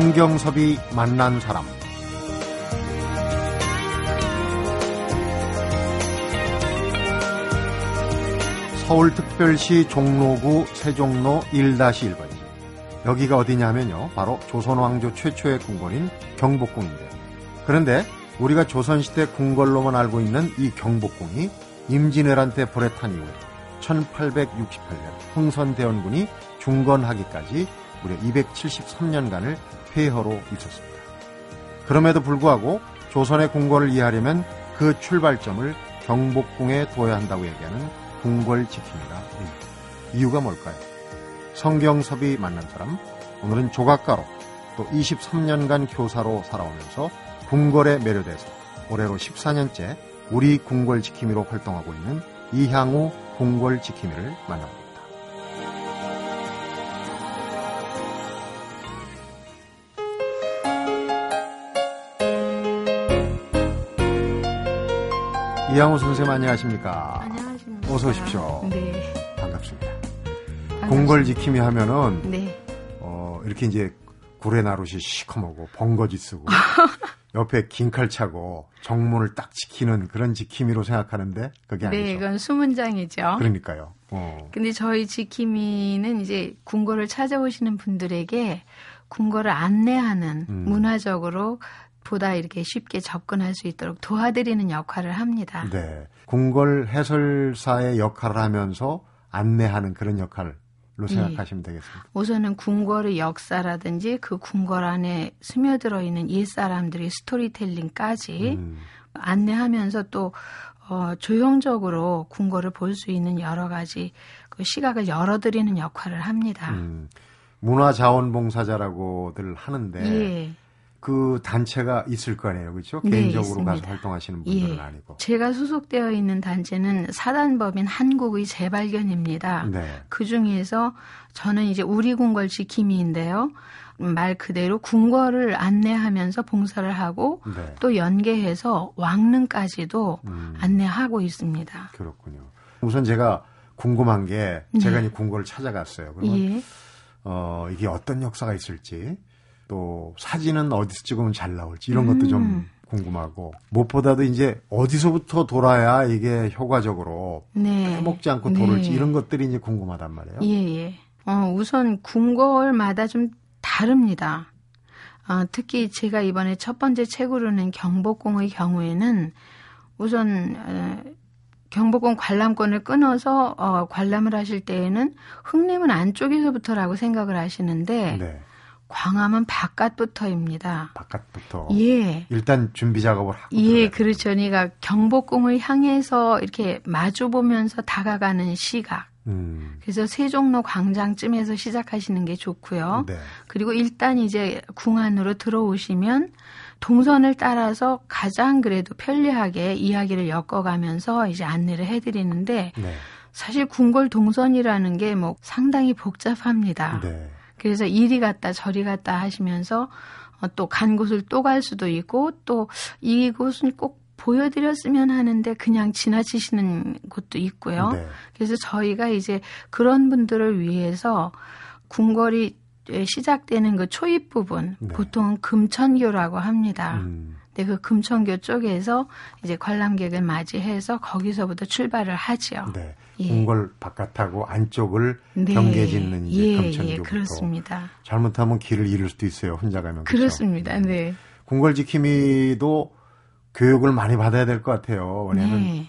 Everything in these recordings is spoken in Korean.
성경섭이 만난 사람. 서울특별시 종로구 세종로 1-1번지. 여기가 어디냐면요. 바로 조선왕조 최초의 궁궐인 경복궁인데 그런데 우리가 조선시대 궁궐로만 알고 있는 이 경복궁이 임진왜란 때 불에 탄 이후에 1868년 흥선대원군이 중건하기까지 무려 273년간을 폐허로 있었습니다. 그럼에도 불구하고 조선의 궁궐을 이해하려면 그 출발점을 경복궁에 둬야 한다고 얘기하는 궁궐 지킴이가 이유가 뭘까요? 성경섭이 만난 사람, 오늘은 조각가로 또 23년간 교사로 살아오면서 궁궐에 매료돼서 올해로 14년째 우리 궁궐 지킴이로 활동하고 있는 이향우 궁궐 지킴이를 만납니다. 이양호 선생님 안녕하십니까? 안녕하십니까. 어서 오십시오. 네. 반갑습니다. 반갑습니다. 궁궐 지킴이 하면은 네. 어, 이렇게 이제 구레나룻이 시커멓고 번거지 쓰고 옆에 긴 칼 차고 정문을 딱 지키는 그런 지킴이로 생각하는데 그게 아니죠. 네, 이건 수문장이죠. 그러니까요. 어. 근데 저희 지킴이는 이제 궁궐을 찾아오시는 분들에게 궁궐을 안내하는 음. 문화적으로 보다 이렇게 쉽게 접근할 수 있도록 도와드리는 역할을 합니다. 네. 궁궐 해설사의 역할을 하면서 안내하는 그런 역할로 예. 생각하시면 되겠습니다. 우선은 궁궐의 역사라든지 그 궁궐 안에 스며들어 있는 옛 사람들의 스토리텔링까지 음. 안내하면서 또 어, 조형적으로 궁궐을 볼 수 있는 여러 가지 그 시각을 열어드리는 역할을 합니다. 음. 문화자원봉사자라고들 하는데 예. 그 단체가 있을 거 아니에요, 그렇죠? 네, 개인적으로 가서 있습니다. 활동하시는 분들은 예. 아니고. 제가 소속되어 있는 단체는 사단법인 한국의 재발견입니다. 네. 그 중에서 저는 이제 우리 궁궐 지킴이인데요. 말 그대로 궁궐을 안내하면서 봉사를 하고 네. 또 연계해서 왕릉까지도 음. 안내하고 있습니다. 그렇군요. 우선 제가 궁금한 게 제가 네. 이 궁궐을 찾아갔어요. 그러면 예. 어, 이게 어떤 역사가 있을지 또 사진은 어디서 찍으면 잘 나올지 이런 것도 좀 음. 궁금하고 무엇보다도 이제 어디서부터 돌아야 이게 효과적으로 네. 해먹지 않고 네. 돌을지 이런 것들이 이제 궁금하단 말이에요. 예, 예. 어, 우선 궁궐마다 좀 다릅니다. 어, 특히 제가 이번에 첫 번째 책으로 낸 경복궁의 경우에는 우선 어, 경복궁 관람권을 끊어서 어, 관람을 하실 때에는 흥림은 안쪽에서부터라고 생각을 하시는데 네. 광화문 바깥부터입니다. 바깥부터 예. 일단 준비 작업을 하고 예, 그렇죠. 그러니까 경복궁을 향해서 이렇게 마주 보면서 다가가는 시각. 음. 그래서 세종로 광장쯤에서 시작하시는 게 좋고요. 네. 그리고 일단 이제 궁 안으로 들어오시면 동선을 따라서 가장 그래도 편리하게 이야기를 엮어가면서 이제 안내를 해드리는데 네. 사실 궁궐 동선이라는 게 뭐 상당히 복잡합니다. 네. 그래서 이리 갔다 저리 갔다 하시면서 어, 또간 곳을 또 갈 수도 있고 또 이곳은 꼭 보여드렸으면 하는데 그냥 지나치시는 곳도 있고요. 네. 그래서 저희가 이제 그런 분들을 위해서 궁궐이 시작되는 그 초입 부분, 네. 보통은 금천교라고 합니다. 음. 근데 그 금천교 쪽에서 이제 관람객을 맞이해서 거기서부터 출발을 하죠. 네. 예. 궁궐 바깥하고 안쪽을 네. 경계 짓는 이제 예, 금천교부터 예, 그렇습니다. 잘못하면 길을 잃을 수도 있어요. 혼자 가면. 그렇죠? 그렇습니다. 네. 궁궐 지킴이도 교육을 많이 받아야 될 것 같아요. 왜냐하면 네.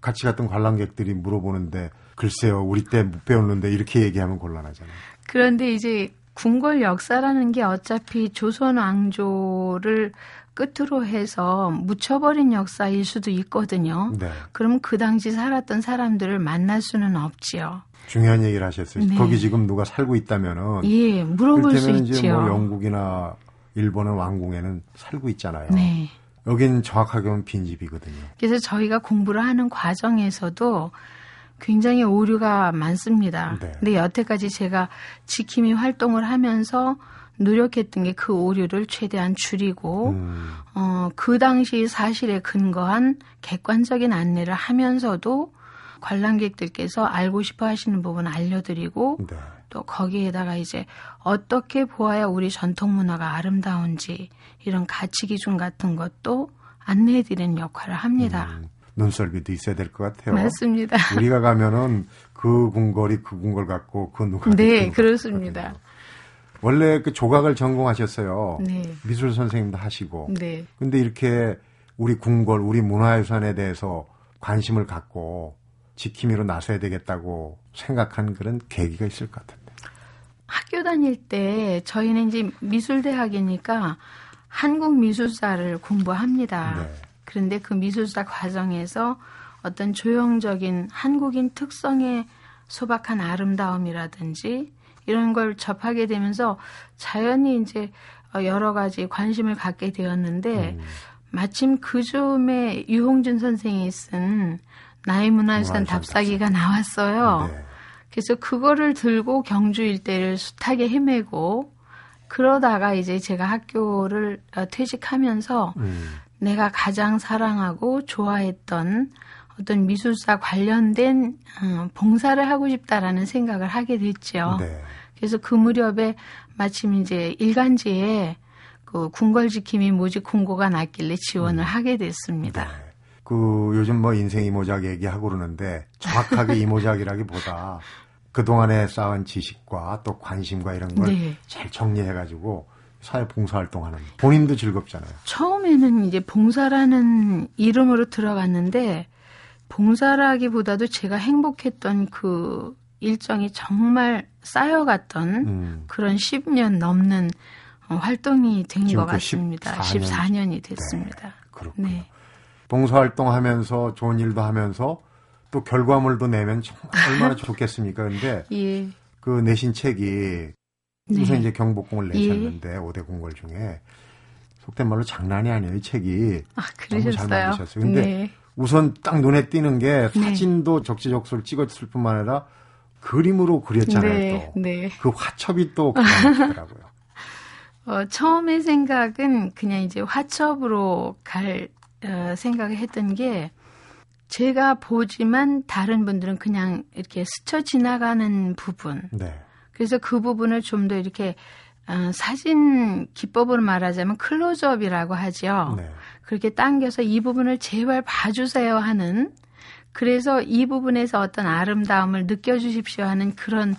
같이 갔던 관람객들이 물어보는데 글쎄요, 우리 때 못 배웠는데 이렇게 얘기하면 곤란하잖아요. 그런데 이제 궁궐 역사라는 게 어차피 조선 왕조를 끝으로 해서 묻혀버린 역사일 수도 있거든요. 네. 그럼 그 당시 살았던 사람들을 만날 수는 없지요. 중요한 얘기를 하셨어요. 네. 거기 지금 누가 살고 있다면은 예, 물어볼 수 이제 있지요. 뭐 영국이나 일본의 왕궁에는 살고 있잖아요. 네. 여긴 정확하게 보면 빈집이거든요. 그래서 저희가 공부를 하는 과정에서도 굉장히 오류가 많습니다. 네. 근데 여태까지 제가 지킴이 활동을 하면서 노력했던 게 그 오류를 최대한 줄이고 음, 어, 그 당시 사실에 근거한 객관적인 안내를 하면서도 관람객들께서 알고 싶어 하시는 부분 알려드리고 네. 또 거기에다가 이제 어떻게 보아야 우리 전통 문화가 아름다운지 이런 가치 기준 같은 것도 안내해 드리는 역할을 합니다. 음, 눈썰미도 있어야 될 것 같아요. 맞습니다. 우리가 가면은 그 궁궐이 그 궁궐 같고 그 누가 네, 그렇습니다. 같거든요. 원래 그 조각을 전공하셨어요. 네. 미술 선생님도 하시고. 네. 근데 이렇게 우리 궁궐, 우리 문화유산에 대해서 관심을 갖고 지킴이로 나서야 되겠다고 생각한 그런 계기가 있을 것 같은데. 학교 다닐 때 저희는 이제 미술대학이니까 한국 미술사를 공부합니다. 네. 그런데 그 미술사 과정에서 어떤 조형적인 한국인 특성의 소박한 아름다움이라든지 이런 걸 접하게 되면서 자연히 이제 여러 가지 관심을 갖게 되었는데 음. 마침 그 즈음에 유홍준 선생이 쓴 나의 문화유산 답사기가 나왔어요. 네. 그래서 그거를 들고 경주 일대를 숱하게 헤매고 그러다가 이제 제가 학교를 어, 퇴직하면서 음. 내가 가장 사랑하고 좋아했던 어떤 미술사 관련된 어, 봉사를 하고 싶다라는 생각을 하게 됐죠. 네. 그래서 그 무렵에 마침 이제 일간지에 그 궁궐 지킴이 모집 공고가 났길래 지원을 음. 하게 됐습니다. 네. 그 요즘 뭐 인생 이모작 얘기하고 그러는데 정확하게 이모작이라기보다 그동안에 쌓은 지식과 또 관심과 이런 걸잘 네. 정리해가지고 사회 봉사활동하는 본인도 즐겁잖아요. 처음에는 이제 봉사라는 이름으로 들어갔는데 봉사라기보다도 제가 행복했던 그 일정이 정말 쌓여갔던 음. 그런 10년 넘는 어, 활동이 된 것 같습니다. 14년. 이 됐습니다. 네, 그렇군요. 네. 봉사활동하면서 좋은 일도 하면서 또 결과물도 내면 얼마나 좋겠습니까? 근데 예. 그 내신 책이 네. 우선 이제 경복궁을 내셨는데 예. 5대 궁궐 중에 속된 말로 장난이 아니에요. 이 책이 아, 너무 잘 만드셨어요. 근데 네. 우선 딱 눈에 띄는 게 네. 사진도 적재적소를 찍었을 뿐만 아니라 그림으로 그렸잖아요. 네. 또. 네. 그 화첩이 또 그렇더라고요. 어, 처음에 생각은 그냥 이제 화첩으로 갈 어, 생각을 했던 게 제가 보지만 다른 분들은 그냥 이렇게 스쳐 지나가는 부분. 네. 그래서 그 부분을 좀 더 이렇게 어, 사진 기법으로 말하자면 클로즈업이라고 하죠. 네. 그렇게 당겨서 이 부분을 제발 봐주세요 하는 그래서 이 부분에서 어떤 아름다움을 느껴주십시오 하는 그런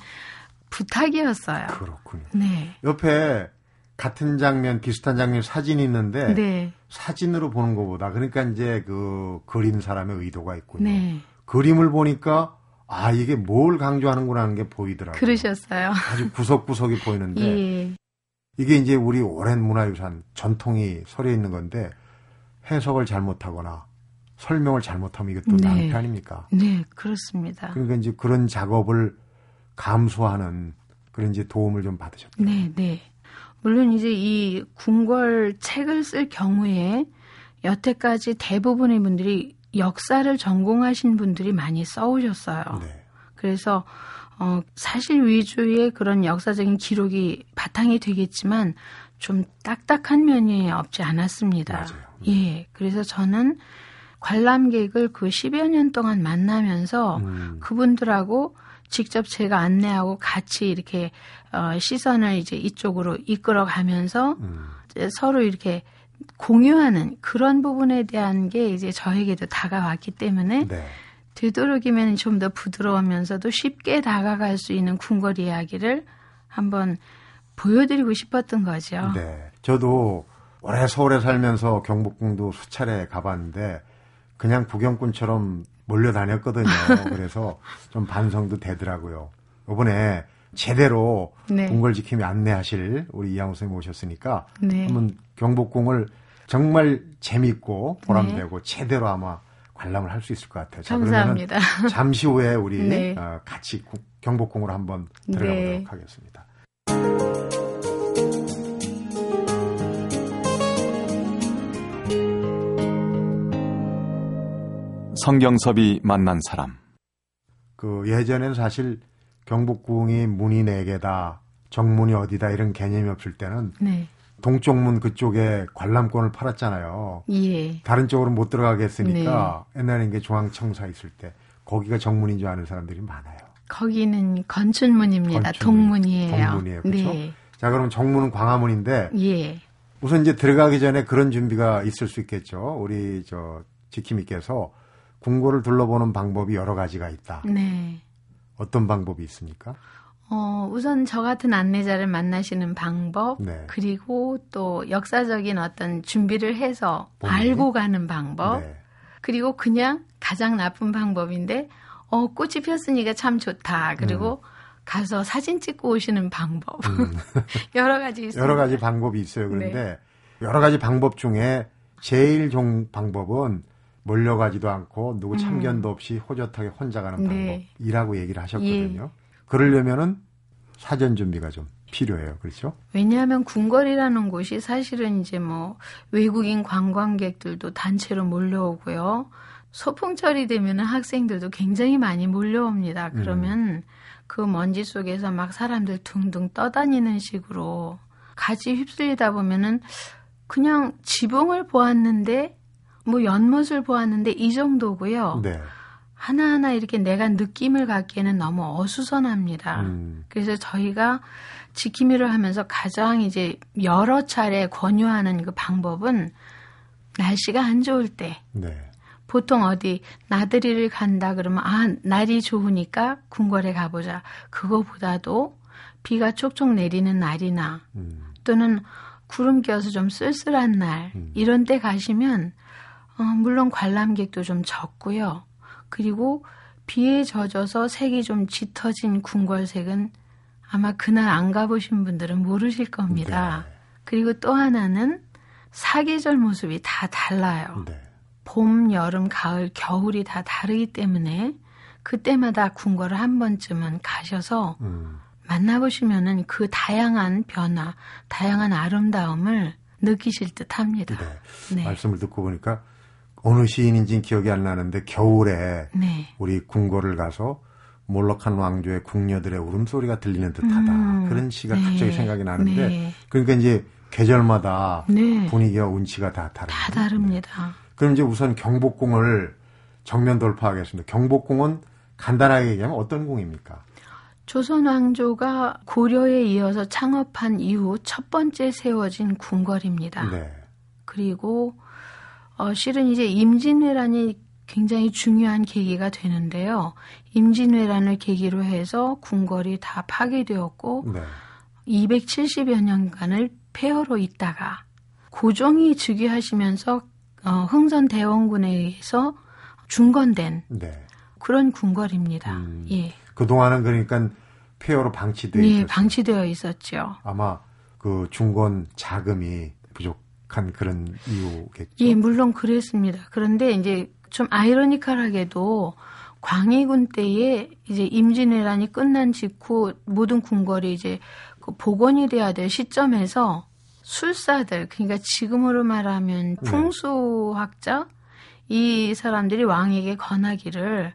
부탁이었어요. 그렇군요. 네. 옆에 같은 장면, 비슷한 장면 사진이 있는데 네. 사진으로 보는 것보다 그러니까 이제 그 그린 사람의 의도가 있군요. 네. 그림을 보니까 아 이게 뭘 강조하는구나 하는 게 보이더라고요. 그러셨어요. 아주 구석구석이 보이는데 예. 이게 이제 우리 오랜 문화유산 전통이 서려 있는 건데 해석을 잘못하거나 설명을 잘못하면 이것도 네. 낭패 아닙니까? 네, 그렇습니다. 그러니까 이제 그런 작업을 감수하는 그런 이제 도움을 좀 받으셨다. 네, 네. 물론 이제 이 궁궐 책을 쓸 경우에 여태까지 대부분의 분들이 역사를 전공하신 분들이 많이 써오셨어요. 네. 그래서 어, 사실 위주의 그런 역사적인 기록이 바탕이 되겠지만 좀 딱딱한 면이 없지 않았습니다. 맞아요. 예. 그래서 저는 관람객을 그 10여 년 동안 만나면서 음. 그분들하고 직접 제가 안내하고 같이 이렇게 어, 시선을 이제 이쪽으로 이끌어 가면서 음. 서로 이렇게 공유하는 그런 부분에 대한 게 이제 저에게도 다가왔기 때문에 네. 되도록이면 좀 더 부드러우면서도 쉽게 다가갈 수 있는 궁궐 이야기를 한번 보여드리고 싶었던 거죠. 네. 저도 오래 서울에 살면서 경복궁도 수차례 가봤는데 그냥 구경꾼처럼 몰려다녔거든요. 그래서 좀 반성도 되더라고요. 이번에 제대로 네. 궁궐 지킴이 안내하실 우리 이양호 선생님 오셨으니까 네. 한번 경복궁을 정말 재밌고 보람되고 네. 제대로 아마 관람을 할 수 있을 것 같아요. 자, 감사합니다. 잠시 후에 우리 네. 어, 같이 경복궁으로 한번 들어가 보도록 네. 하겠습니다. 성경섭이 만난 사람. 그 예전에는 사실 경복궁이 문이 네 개다, 정문이 어디다 이런 개념이 없을 때는 네. 동쪽 문 그쪽에 관람권을 팔았잖아요. 예. 다른 쪽으로 못 들어가겠으니까 네. 옛날에 이게 중앙청사 있을 때 거기가 정문인 줄 아는 사람들이 많아요. 거기는 건춘문입니다. 건춘문. 동문이에요. 동문이에요. 그렇죠? 네. 자, 그럼 정문은 광화문인데 예. 우선 이제 들어가기 전에 그런 준비가 있을 수 있겠죠. 우리 저 지킴이께서 궁궐을 둘러보는 방법이 여러 가지가 있다. 네. 어떤 방법이 있습니까? 어, 우선 저 같은 안내자를 만나시는 방법, 네. 그리고 또 역사적인 어떤 준비를 해서 본인이? 알고 가는 방법, 네. 그리고 그냥 가장 나쁜 방법인데, 어, 꽃이 폈으니까 참 좋다. 그리고 음. 가서 사진 찍고 오시는 방법. 여러 가지 있습니다. 여러 가지 방법이 있어요. 그런데 여러 가지 방법 중에 제일 좋은 방법은 몰려가지도 않고 누구 참견도 없이 호젓하게 혼자 가는 음. 네. 방법이라고 얘기를 하셨거든요. 그러려면은 사전 준비가 좀 필요해요. 그렇죠? 왜냐하면 궁궐이라는 곳이 사실은 이제 뭐 외국인 관광객들도 단체로 몰려오고요. 소풍철이 되면 학생들도 굉장히 많이 몰려옵니다. 그러면 그 먼지 속에서 막 사람들 둥둥 떠다니는 식으로 같이 휩쓸리다 보면은 그냥 지붕을 보았는데 뭐 연못을 보았는데 이 정도고요. 네. 하나하나 이렇게 내가 느낌을 갖기에는 너무 어수선합니다. 음. 그래서 저희가 지킴이를 하면서 가장 이제 여러 차례 권유하는 그 방법은 날씨가 안 좋을 때 네. 보통 어디 나들이를 간다 그러면 아 날이 좋으니까 궁궐에 가보자 그거보다도 비가 촉촉 내리는 날이나 음. 또는 구름 껴서 좀 쓸쓸한 날 음. 이런 때 가시면 어, 물론 관람객도 좀 적고요. 그리고 비에 젖어서 색이 좀 짙어진 궁궐색은 아마 그날 안 가보신 분들은 모르실 겁니다. 네. 그리고 또 하나는 사계절 모습이 다 달라요. 네. 봄, 여름, 가을, 겨울이 다 다르기 때문에 그때마다 궁궐을 한 번쯤은 가셔서 음. 만나보시면은 그 다양한 변화, 다양한 아름다움을 느끼실 듯 합니다. 네. 네. 말씀을 듣고 보니까 어느 시인인지는 기억이 안 나는데 겨울에 네. 우리 궁궐을 가서 몰록한 왕조의 궁녀들의 울음소리가 들리는 듯하다. 음, 그런 시가 네, 갑자기 생각이 나는데 네. 그러니까 이제 계절마다 네. 분위기와 운치가 다 다릅니다. 다 다릅니다. 그럼 이제 우선 경복궁을 정면 돌파하겠습니다. 경복궁은 간단하게 얘기하면 어떤 궁입니까? 조선 왕조가 고려에 이어서 창업한 이후 첫 번째 세워진 궁궐입니다. 네. 그리고 어, 실은 이제 임진왜란이 굉장히 중요한 계기가 되는데요. 임진왜란을 계기로 해서 궁궐이 다 파괴되었고 네. 270여 년간을 폐허로 있다가 고종이 즉위하시면서 어, 흥선 대원군에 의해서 중건된 네. 그런 궁궐입니다. 음. 예, 그 동안은 그러니까 폐허로 방치되어 예, 있었어요. 방치되어 있었죠. 아마 그 중건 자금이 부족 한 그런 이유겠죠. 예, 물론 그랬습니다. 그런데 이제 좀 아이러니컬하게도 광해군 때에 이제 임진왜란이 끝난 직후 모든 궁궐이 이제 그 복원이 돼야 될 시점에서 술사들 그러니까 지금으로 말하면 네. 풍수학자 이 사람들이 왕에게 권하기를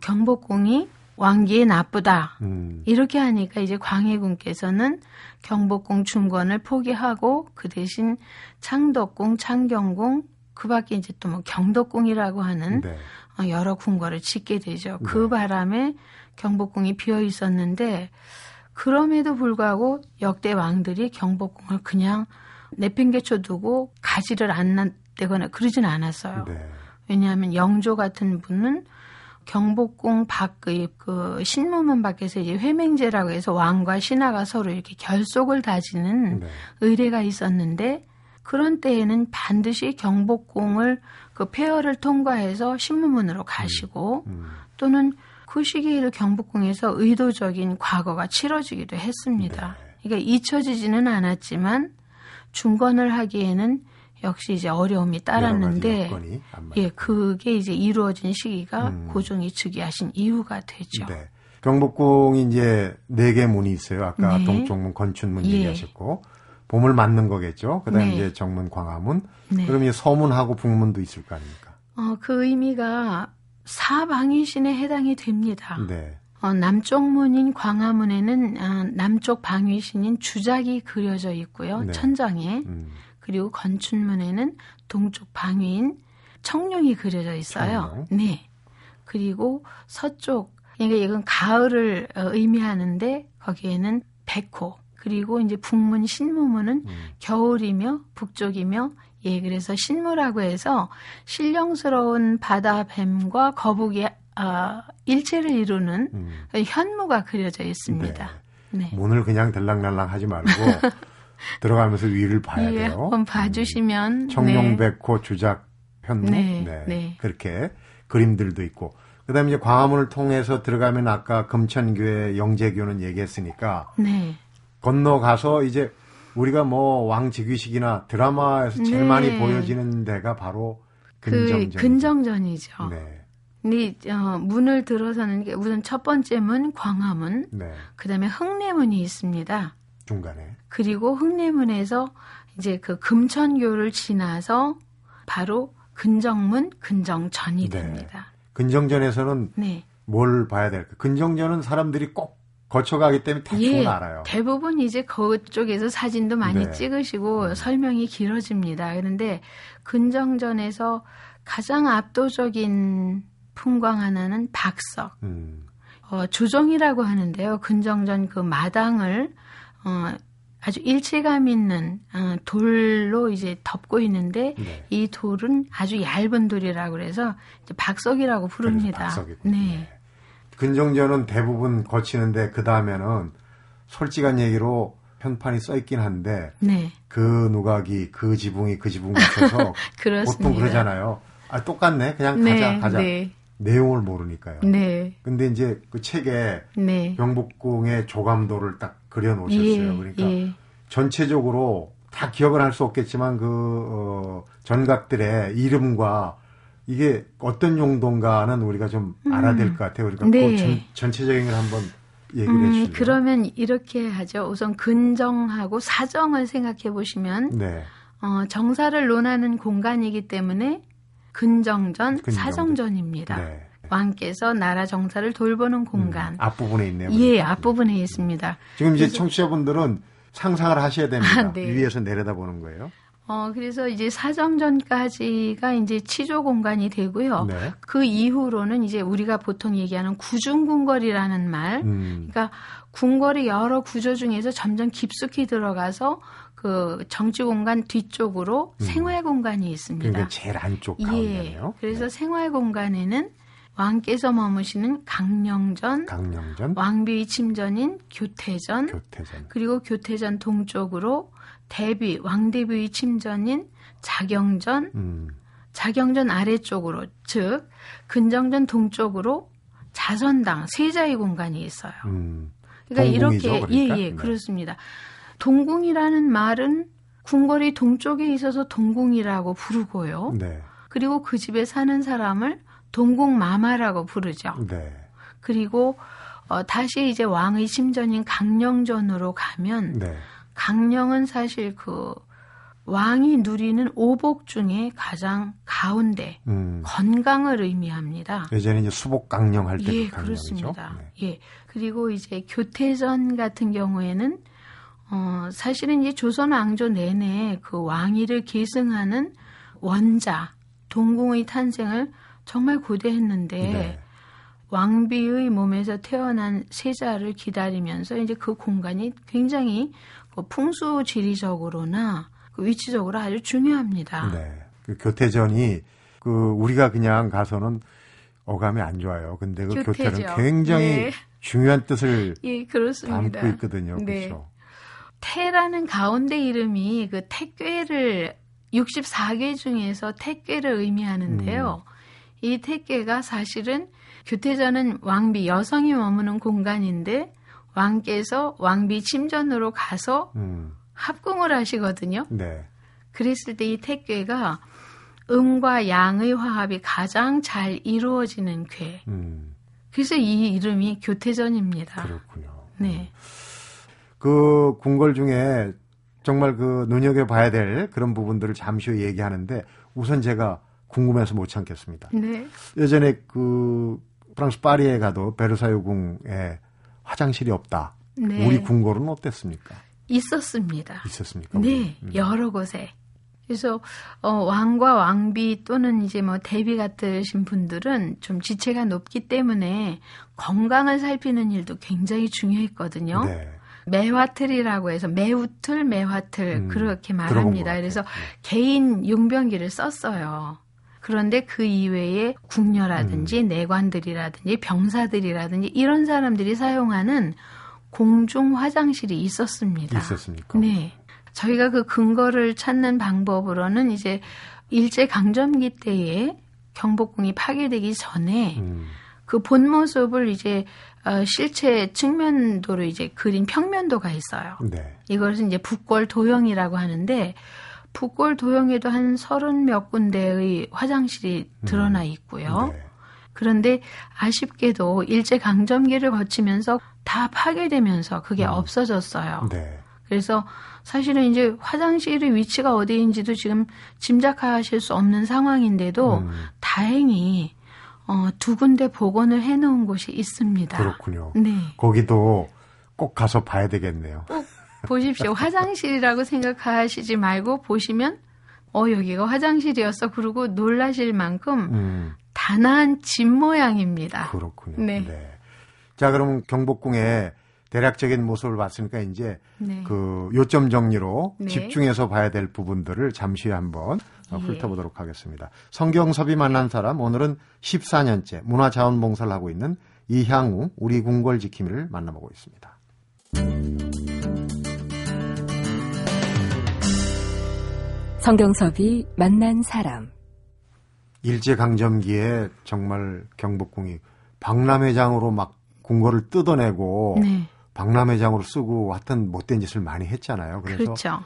경복궁이 왕기에 나쁘다 음. 이렇게 하니까 이제 광해군께서는 경복궁 중건을 포기하고 그 대신 창덕궁, 창경궁, 그 밖에 이제 또 뭐 경덕궁이라고 하는 네. 어, 여러 궁궐을 짓게 되죠. 그 네. 바람에 경복궁이 비어 있었는데 그럼에도 불구하고 역대 왕들이 경복궁을 그냥 내팽개쳐 두고 가지를 않았다거나 그러진 않았어요. 네. 왜냐하면 영조 같은 분은 경복궁 밖의 그 신무문 밖에서 이제 회맹제라고 해서 왕과 신하가 서로 이렇게 결속을 다지는 네. 의례가 있었는데 그런 때에는 반드시 경복궁을 그 폐허를 통과해서 신무문으로 가시고 음. 또는 그 시기에도 경복궁에서 의도적인 과거가 치러지기도 했습니다. 그러니까 잊혀지지는 않았지만 중건을 하기에는 역시 이제 어려움이 따랐는데 예. 그게 이제 이루어진 시기가 음. 고종이 즉위하신 이유가 되죠. 네. 경복궁이 이제 네 개 문이 있어요. 아까 네. 동쪽문, 건춘문 예. 얘기하셨고 봄을 맞는 거겠죠. 그다음에 네. 이제 정문, 광화문. 네. 그럼 이제 서문하고 북문도 있을 거 아닙니까? 어, 그 의미가 사방위신에 해당이 됩니다. 네. 어, 남쪽 문인 광화문에는 아, 남쪽 방위신인 주작이 그려져 있고요. 네. 천장에. 음. 그리고 건춘문에는 동쪽 방위인 청룡이 그려져 있어요. 청룡. 네. 그리고 서쪽 그러니까 이건 가을을 어, 의미하는데 거기에는 백호 그리고 이제 북문 신무문은 음. 겨울이며 북쪽이며 예 그래서 신무라고 해서 신령스러운 바다 뱀과 거북이 아, 일체를 이루는 음. 현무가 그려져 있습니다. 네. 문을 그냥 들락날락 하지 말고 들어가면서 위를 봐야 예, 돼요. 한번 봐주시면 음. 청룡백호 주작 현무 네, 네, 네. 그렇게 그림들도 있고 그다음에 이제 광화문을 통해서 들어가면 아까 금천교회 영재교는 얘기했으니까 네, 네. 건너가서 이제 우리가 뭐 왕직위식이나 드라마에서 제일 네. 많이 보여지는 데가 바로 그 근정전. 근정전이죠. 네, 근데 어, 문을 들어서는 게 우선 첫 번째 문 광화문, 네, 그다음에 흥내문이 있습니다. 중간에. 그리고 흥내문에서 이제 그 금천교를 지나서 바로 근정문, 근정전이 네. 됩니다. 근정전에서는 네. 뭘 봐야 될까? 근정전은 사람들이 꼭 거쳐가기 때문에 알아요. 예, 대부분 이제 그쪽에서 사진도 많이 네. 찍으시고 설명이 길어집니다. 그런데 근정전에서 가장 압도적인 풍광 하나는 박석, 음, 어, 주종이라고 하는데요. 근정전 그 마당을 어, 아주 일체감 있는 어, 돌로 이제 덮고 있는데 네. 이 돌은 아주 얇은 돌이라고 그래서 박석이라고 부릅니다. 그래서 박석이군요. 네. 근정전은 대부분 거치는데 그 다음에는 솔직한 얘기로 현판이 써 있긴 한데 네. 그 누각이 그 지붕이 그 지붕 그렇습니다. 보통 그러잖아요. 아 똑같네. 그냥 네, 가자 가자. 네. 내용을 모르니까요. 네. 근데 이제 그 책에 네. 경복궁의 조감도를 딱 그려 놓으셨어요. 예, 그러니까 예. 전체적으로 다 기억을 할 수 없겠지만 그 어, 전각들의 이름과 이게 어떤 용도인가는 우리가 좀 알아야 될 것 같아요. 그러니까 네. 그 전, 전체적인 걸 한번 얘기를 음, 해주실래요? 그러면 이렇게 하죠. 우선 근정하고 사정을 생각해 보시면 네. 어, 정사를 논하는 공간이기 때문에 근정전, 근정전. 사정전입니다. 네. 왕께서 나라 정사를 돌보는 공간. 음, 앞부분에 있네요. 예, 그러니까. 앞부분에 있습니다. 지금 이제 청취자분들은 상상을 하셔야 됩니다. 아, 네. 위에서 내려다보는 거예요. 어, 그래서 이제 사정전까지가 이제 치조 공간이 되고요. 네. 그 이후로는 이제 우리가 보통 얘기하는 구중궁궐이라는 말, 음, 그러니까 궁궐의 여러 구조 중에서 점점 깊숙이 들어가서 그 정치 공간 뒤쪽으로 음. 생활 공간이 있습니다. 그러니까 제일 안쪽 예. 가운데네요. 그래서 생활 공간에는 왕께서 머무시는 강령전, 강령전, 왕비의 침전인 교태전, 교태전. 그리고 교태전 동쪽으로 대비, 왕대비의 침전인 자경전, 음, 자경전 아래쪽으로, 즉, 근정전 동쪽으로 자선당, 세자의 공간이 있어요. 음. 그러니까 동궁이죠, 이렇게, 그러니까? 예, 예, 네. 그렇습니다. 동궁이라는 말은 궁궐이 동쪽에 있어서 동궁이라고 부르고요. 네. 그리고 그 집에 사는 사람을 동궁마마라고 부르죠. 네. 그리고 어, 다시 이제 왕의 침전인 강령전으로 가면 네. 강령은 사실 그 왕이 누리는 오복 중에 가장 가운데 음. 건강을 의미합니다. 예전에 이제 수복 강령 할때 예, 그 강령이죠. 그렇습니다. 네. 예. 그리고 이제 교태전 같은 경우에는 어 사실은 이제 조선 왕조 내내 그 왕위를 계승하는 원자 동궁의 탄생을 정말 고대했는데 네. 왕비의 몸에서 태어난 세자를 기다리면서 이제 그 공간이 굉장히 그 풍수 지리적으로나 그 위치적으로 아주 중요합니다. 네. 그 교태전이 그 우리가 그냥 가서는 어감이 안 좋아요. 근데 그 교태죠. 교태는 굉장히 네. 중요한 뜻을 예. 담고 있거든요. 네. 그렇죠. 태라는 가운데 이름이 그 택괴를 64개 중에서 택괴를 의미하는데요. 음. 이 택괴가 사실은 교태전은 왕비 여성이 머무는 공간인데 왕께서 왕비 침전으로 가서 음. 합궁을 하시거든요. 네. 그랬을 때 이 택괴가 음과 양의 화합이 가장 잘 이루어지는 궤. 음. 그래서 이 이름이 교태전입니다. 그렇군요. 네. 그 궁궐 중에 정말 그 눈여겨봐야 될 그런 부분들을 잠시 후에 얘기하는데 우선 제가 궁금해서 못 참겠습니다. 네. 예전에 그 프랑스 파리에 가도 베르사유 궁에 화장실이 없다. 네. 우리 궁궐은 어땠습니까? 있었습니다. 있었습니까? 네, 음. 여러 곳에. 그래서 어, 왕과 왕비 또는 이제 뭐 대비 같으신 분들은 좀 지체가 높기 때문에 건강을 살피는 일도 굉장히 중요했거든요. 네. 매화틀이라고 해서 매우틀, 매화틀 음, 그렇게 말합니다. 것 그래서. 네. 개인 용병기를 썼어요. 그런데 그 이외에 궁녀라든지 음. 내관들이라든지 병사들이라든지 이런 사람들이 사용하는 공중 화장실이 있었습니다. 있었습니까? 네. 저희가 그 근거를 찾는 방법으로는 이제 일제 강점기 때에 경복궁이 파괴되기 전에 음, 그본 모습을 이제 어, 실체 측면도로 이제 그린 평면도가 있어요. 네. 이것은 이제 북골 도형이라고 하는데 북골 도형에도 한 서른 몇 군데의 화장실이 드러나 있고요. 네. 그런데 아쉽게도 일제 강점기를 거치면서 다 파괴되면서 그게 없어졌어요. 네. 그래서 사실은 이제 화장실의 위치가 어디인지도 지금 짐작하실 수 없는 상황인데도 음. 다행히 어, 두 군데 복원을 해놓은 곳이 있습니다. 그렇군요. 네. 거기도 꼭 가서 봐야 되겠네요. 보십시오. 화장실이라고 생각하시지 말고 보시면 어 여기가 화장실이었어. 그러고 놀라실 만큼 음, 단아한 집 모양입니다. 그렇군요. 네. 자, 그럼 경복궁의 대략적인 모습을 봤으니까 이제 네. 그 요점 정리로 네. 집중해서 봐야 될 부분들을 잠시 한번 어, 예. 훑어보도록 하겠습니다. 성경섭이 만난 사람 오늘은 14년째 문화자원봉사를 하고 있는 이향우 우리 궁궐 지킴이를 만나보고 있습니다. 성경섭이 만난 사람. 일제 강점기에 정말 경복궁이 박람회장으로 막 궁궐을 뜯어내고 네. 박람회장으로 쓰고 하여튼 못된 짓을 많이 했잖아요. 그래서 그렇죠.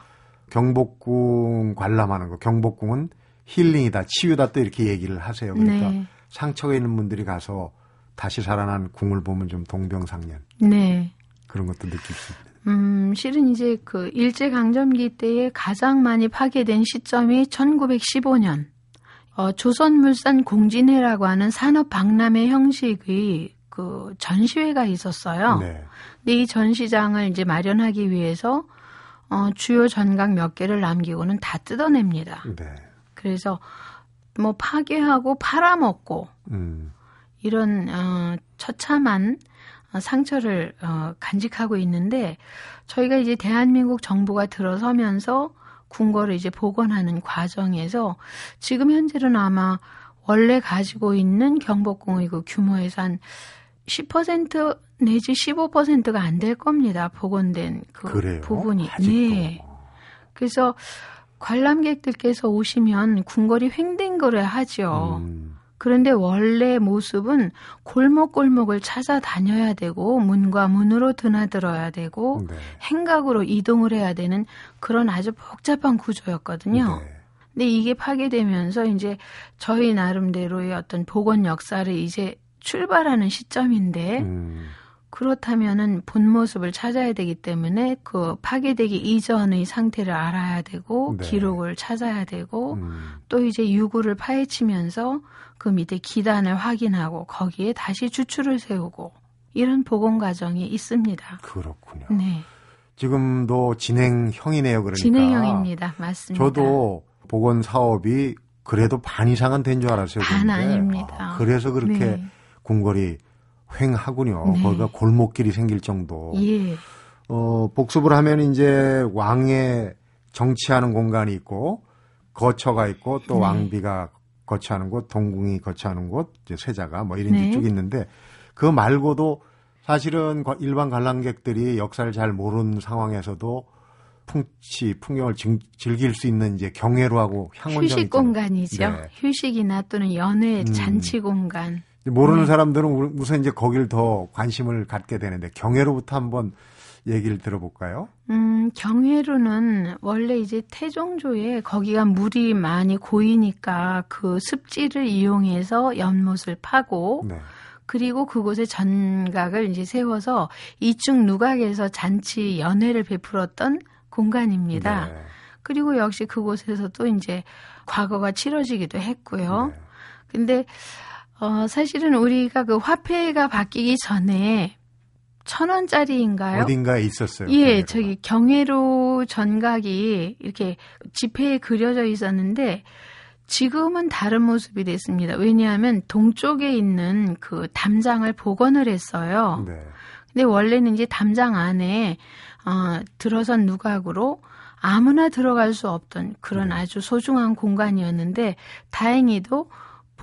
경복궁 관람하는 거 경복궁은 힐링이다 치유다 또 이렇게 얘기를 하세요. 그러니까 네. 상처가 있는 분들이 가서 다시 살아난 궁을 보면 좀 동병상련 네. 그런 것도 느낄 수 있는. 음, 실은 이제 그 일제 강점기 때에 가장 많이 파괴된 시점이 1915년. 어, 조선물산 공진회라고 하는 산업 박람회 형식의 그 전시회가 있었어요. 네. 근데 이 전시장을 이제 마련하기 위해서 어, 주요 전각 몇 개를 남기고는 다 뜯어냅니다. 네. 그래서 뭐 파괴하고 팔아먹고 음. 이런 어, 처참한 어, 상처를 어, 간직하고 있는데 저희가 이제 대한민국 정부가 들어서면서 궁궐을 이제 복원하는 과정에서 지금 현재로는 아마 원래 가지고 있는 경복궁의 그 규모에서 한 10% 내지 15%가 안 될 겁니다. 복원된 그 그래요. 부분이. 아직도. 네. 그래서 관람객들께서 오시면 궁궐이 횡댕 거려 하죠. 음. 그런데 원래 모습은 골목골목을 찾아다녀야 되고 문과 문으로 드나들어야 되고 네. 행각으로 이동을 해야 되는 그런 아주 복잡한 구조였거든요. 네. 근데 이게 파괴되면서 이제 저희 나름대로의 어떤 복원 역사를 이제 출발하는 시점인데 음. 그렇다면은 본 모습을 찾아야 되기 때문에 그 파괴되기 이전의 상태를 알아야 되고 네. 기록을 찾아야 되고 음. 또 이제 유구를 파헤치면서 그 밑에 기단을 확인하고 거기에 다시 주추를 세우고 이런 복원 과정이 있습니다. 그렇군요. 네. 지금도 진행형이네요. 그러니까. 진행형입니다. 맞습니다. 저도 복원 사업이 그래도 반 이상은 된 줄 알았어요. 반 그런데. 아닙니다. 아, 그래서 그렇게 네. 궁궐이 횡하군요. 네. 거기가 골목길이 생길 정도. 예. 어, 복습을 하면 이제 왕의 정치하는 공간이 있고 거처가 있고 또 네. 왕비가 거처하는 곳, 동궁이 거처하는 곳, 이제 세자가 뭐 이런 네. 쭉 있는데 그 말고도 사실은 과- 일반 관람객들이 역사를 잘 모르는 상황에서도 풍치, 풍경을 즐- 즐길 수 있는 이제 경회로하고 향원정 휴식. 공간이죠. 네. 휴식이나 또는 연회 음. 잔치 공간. 모르는 네. 사람들은 우- 우선 이제 거길 더 관심을 갖게 되는데 경회로부터 한번 얘기를 들어볼까요? 음, 경회로는 원래 이제 태종조에 거기가 물이 많이 고이니까 그 습지를 이용해서 연못을 파고 네. 그리고 그곳에 전각을 이제 세워서 이중 누각에서 잔치 연회를 베풀었던 공간입니다. 네. 그리고 역시 그곳에서도 이제 과거가 치러지기도 했고요. 네. 근데 어 사실은 우리가 그 화폐가 바뀌기 전에 천 원짜리인가요? 어딘가에 있었어요. 예, 경회로가. 저기 경회로 전각이 이렇게 지폐에 그려져 있었는데 지금은 다른 모습이 됐습니다. 왜냐하면 동쪽에 있는 그 담장을 복원을 했어요. 네. 근데 원래는 이제 담장 안에 어, 들어선 누각으로 아무나 들어갈 수 없던 그런 네. 아주 소중한 공간이었는데 다행히도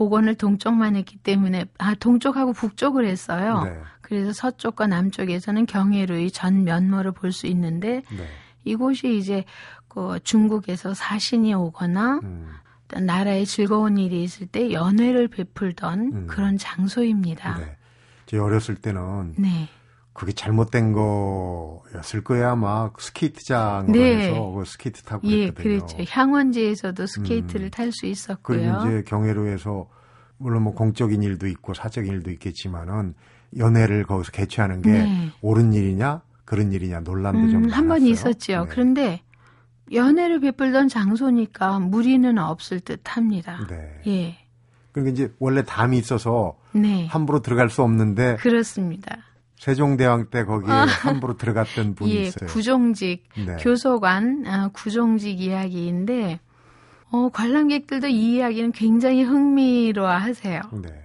복원을 동쪽만 했기 때문에 아 동쪽하고 북쪽을 했어요. 네. 그래서 서쪽과 남쪽에서는 경회로의 전 면모를 볼 수 있는데 네. 이곳이 이제 그 중국에서 사신이 오거나 음. 나라에 즐거운 일이 있을 때 연회를 베풀던 음. 그런 장소입니다. 네. 제 어렸을 때는 네. 그게 잘못된 거였을 거야 아마 스케이트장으로 네. 해서 그 스케이트 타고 예, 그랬거든요. 그렇죠. 향원지에서도 스케이트를 음. 탈수 그리고 있었고요. 이제 경회루에서 물론 뭐 공적인 일도 있고 사적인 일도 있겠지만은 연회를 거기서 개최하는 게 네. 옳은 일이냐 그런 일이냐 논란도 좀 음, 한번 많았어요. 있었죠. 네. 그런데 연회를 베풀던 장소니까 무리는 없을 듯합니다. 네. 예, 그러니까 이제 원래 담이 있어서 네, 함부로 들어갈 수 없는데 그렇습니다. 세종대왕 때 거기에 함부로 들어갔던 분이 예, 있어요. 구종직 네. 교소관 아, 구종직 이야기인데 어, 관람객들도 이 이야기는 굉장히 흥미로워하세요. 네.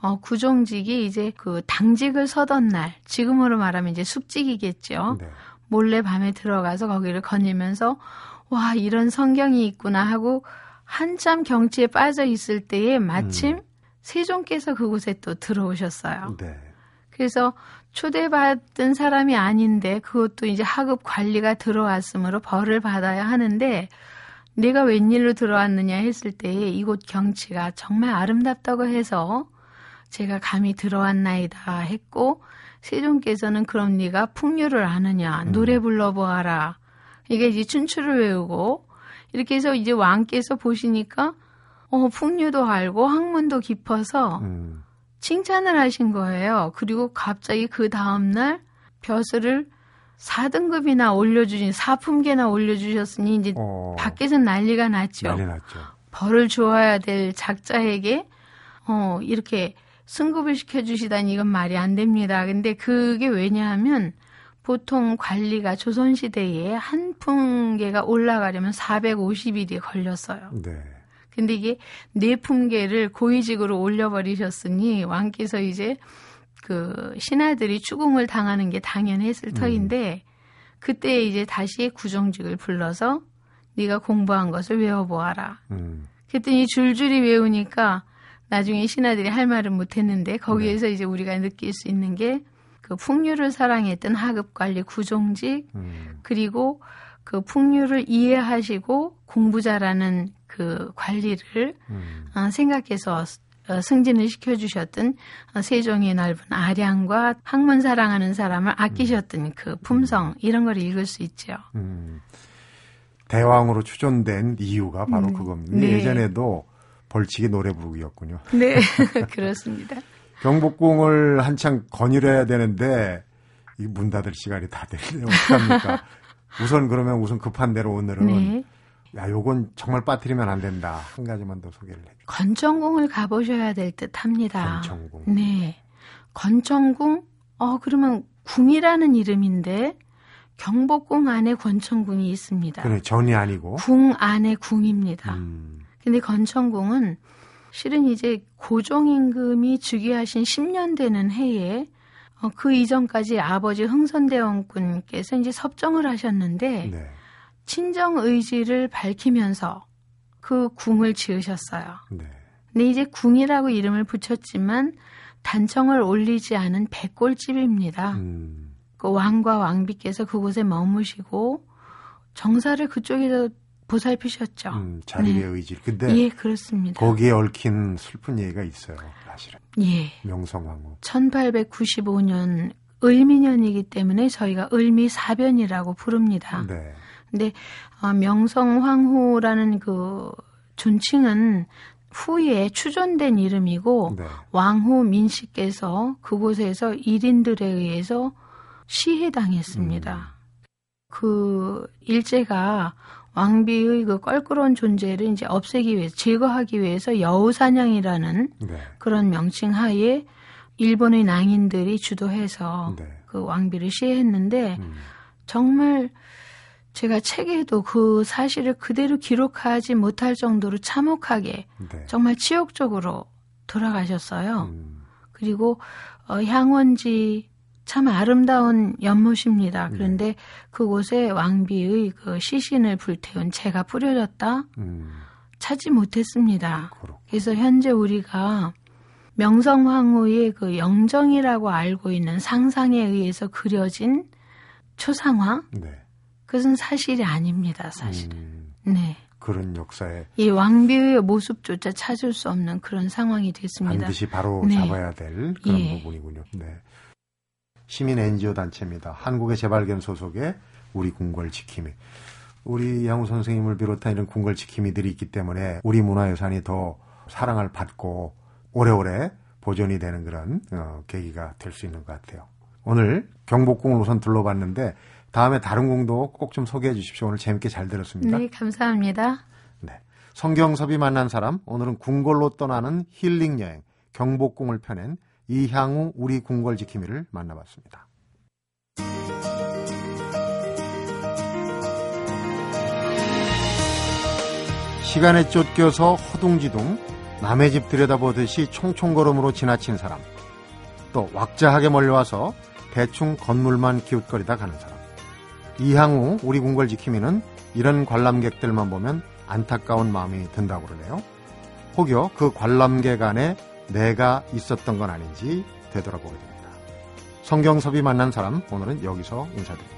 어, 구종직이 이제 그 당직을 서던 날, 지금으로 말하면 이제 숙직이겠죠. 네. 몰래 밤에 들어가서 거기를 거닐면서 와 이런 성경이 있구나 하고 한참 경치에 빠져 있을 때에 마침 음. 세종께서 그곳에 또 들어오셨어요. 네. 그래서 초대받은 사람이 아닌데 그것도 이제 하급 관리가 들어왔으므로 벌을 받아야 하는데 내가 웬일로 들어왔느냐 했을 때에 이곳 경치가 정말 아름답다고 해서 제가 감히 들어왔나이다 했고 세종께서는 그럼 네가 풍류를 아느냐 노래 불러보아라 이게 이제 춘추를 외우고 이렇게 해서 이제 왕께서 보시니까 어 풍류도 알고 학문도 깊어서 음. 칭찬을 하신 거예요. 그리고 갑자기 그 다음날 벼슬을 4등급이나 올려주신, 4품계나 올려주셨으니 이제 어, 밖에서 난리가 났죠. 난리 났죠. 벌을 주어야 될 작자에게, 어, 이렇게 승급을 시켜주시다니 이건 말이 안 됩니다. 근데 그게 왜냐하면 보통 관리가 조선시대에 한 품계가 올라가려면 450일이 걸렸어요. 네. 근데 이게 네 품계를 고위직으로 올려버리셨으니 왕께서 이제 그 신하들이 추궁을 당하는 게 당연했을 터인데 그때 이제 다시 구정직을 불러서 네가 공부한 것을 외워보아라. 음. 그랬더니 줄줄이 외우니까 나중에 신하들이 할 말은 못했는데 거기에서 이제 우리가 느낄 수 있는 게 그 풍류를 사랑했던 하급 관리 구종직 음. 그리고 그 풍류를 이해하시고 공부 잘하는 그 관리를 음. 어, 생각해서 어, 승진을 시켜주셨던 어, 세종의 넓은 아량과 학문 사랑하는 사람을 아끼셨던 그 품성 이런 걸 읽을 수 있죠. 음. 대왕으로 추존된 이유가 바로 그겁니다. 네. 예전에도 벌칙이 노래 부르기였군요. 네, 그렇습니다. 경복궁을 한창 거닐어야 되는데 이 문 닫을 시간이 다 됐네요. 어떡합니까? 우선 그러면 우선 급한 대로 오늘은 네. 야 요건 정말 빠뜨리면 안 된다. 한 가지만 더 소개를 해. 건청궁을 가보셔야 될 듯 합니다. 건청궁. 네, 건청궁. 어 그러면 궁이라는 이름인데 경복궁 안에 건청궁이 있습니다. 그래 전이 아니고. 궁 안에 궁입니다. 음. 근데 건청궁은 실은 이제 고종 임금이 즉위하신 10년 되는 해에 어, 그 이전까지 아버지 흥선대원군께서 이제 섭정을 하셨는데 네. 친정 의지를 밝히면서 그 궁을 지으셨어요. 네. 근데 이제 궁이라고 이름을 붙였지만 단청을 올리지 않은 백골집입니다. 음. 그 왕과 왕비께서 그곳에 머무시고 정사를 그쪽에서 보살피셨죠. 음, 자립의 네. 의지. 근데 예, 그렇습니다. 거기에 얽힌 슬픈 얘기가 있어요. 사실은. 예. 명성황후. 1895년 을미년이기 때문에 저희가 을미사변이라고 부릅니다. 네. 근데 어, 명성황후라는 그 존칭은 후에 추존된 이름이고 네. 왕후 민씨께서 그곳에서 일인들에 의해서 시해당했습니다. 음. 그 일제가 왕비의 그 껄끄러운 존재를 이제 없애기 위해서 제거하기 위해서 여우사냥이라는 네. 그런 명칭 하에 일본의 낭인들이 주도해서 네. 그 왕비를 시해했는데 음. 정말 제가 책에도 그 사실을 그대로 기록하지 못할 정도로 참혹하게 네. 정말 치욕적으로 돌아가셨어요. 음. 그리고 어, 향원지 참 아름다운 연못입니다. 그런데 그곳에 왕비의 그 시신을 불태운 재가 뿌려졌다 음. 찾지 못했습니다. 그렇고. 그래서 현재 우리가 명성황후의 그 영정이라고 알고 있는 상상에 의해서 그려진 초상화 네. 그것은 사실이 아닙니다. 사실은. 음. 네. 그런 역사에 이 왕비의 모습조차 찾을 수 없는 그런 상황이 됐습니다. 반드시 바로 네. 잡아야 될 그런 예. 부분이군요. 네. 시민 NGO 단체입니다. 한국의 재발견 소속의 우리 궁궐 지킴이. 우리 양우 선생님을 비롯한 이런 궁궐 지킴이들이 있기 때문에 우리 문화유산이 더 사랑을 받고 오래오래 보존이 되는 그런 어, 계기가 될 수 있는 것 같아요. 오늘 경복궁을 우선 둘러봤는데 다음에 다른 궁도 꼭 좀 소개해 주십시오. 오늘 재밌게 잘 들었습니다. 네, 감사합니다. 네. 성경섭이 만난 사람, 오늘은 궁궐로 떠나는 힐링 여행, 경복궁을 펴낸 이향우 우리 궁궐 지킴이를 만나봤습니다. 시간에 쫓겨서 허둥지둥 남의 집 들여다보듯이 총총걸음으로 지나친 사람, 또 왁자하게 몰려와서 대충 건물만 기웃거리다 가는 사람. 이향우 우리 궁궐 지킴이는 이런 관람객들만 보면 안타까운 마음이 든다고 그러네요. 혹여 그 관람객 안에 내가 있었던 건 아닌지 되돌아보게 됩니다. 성경섭이 만난 사람 오늘은 여기서 인사드립니다.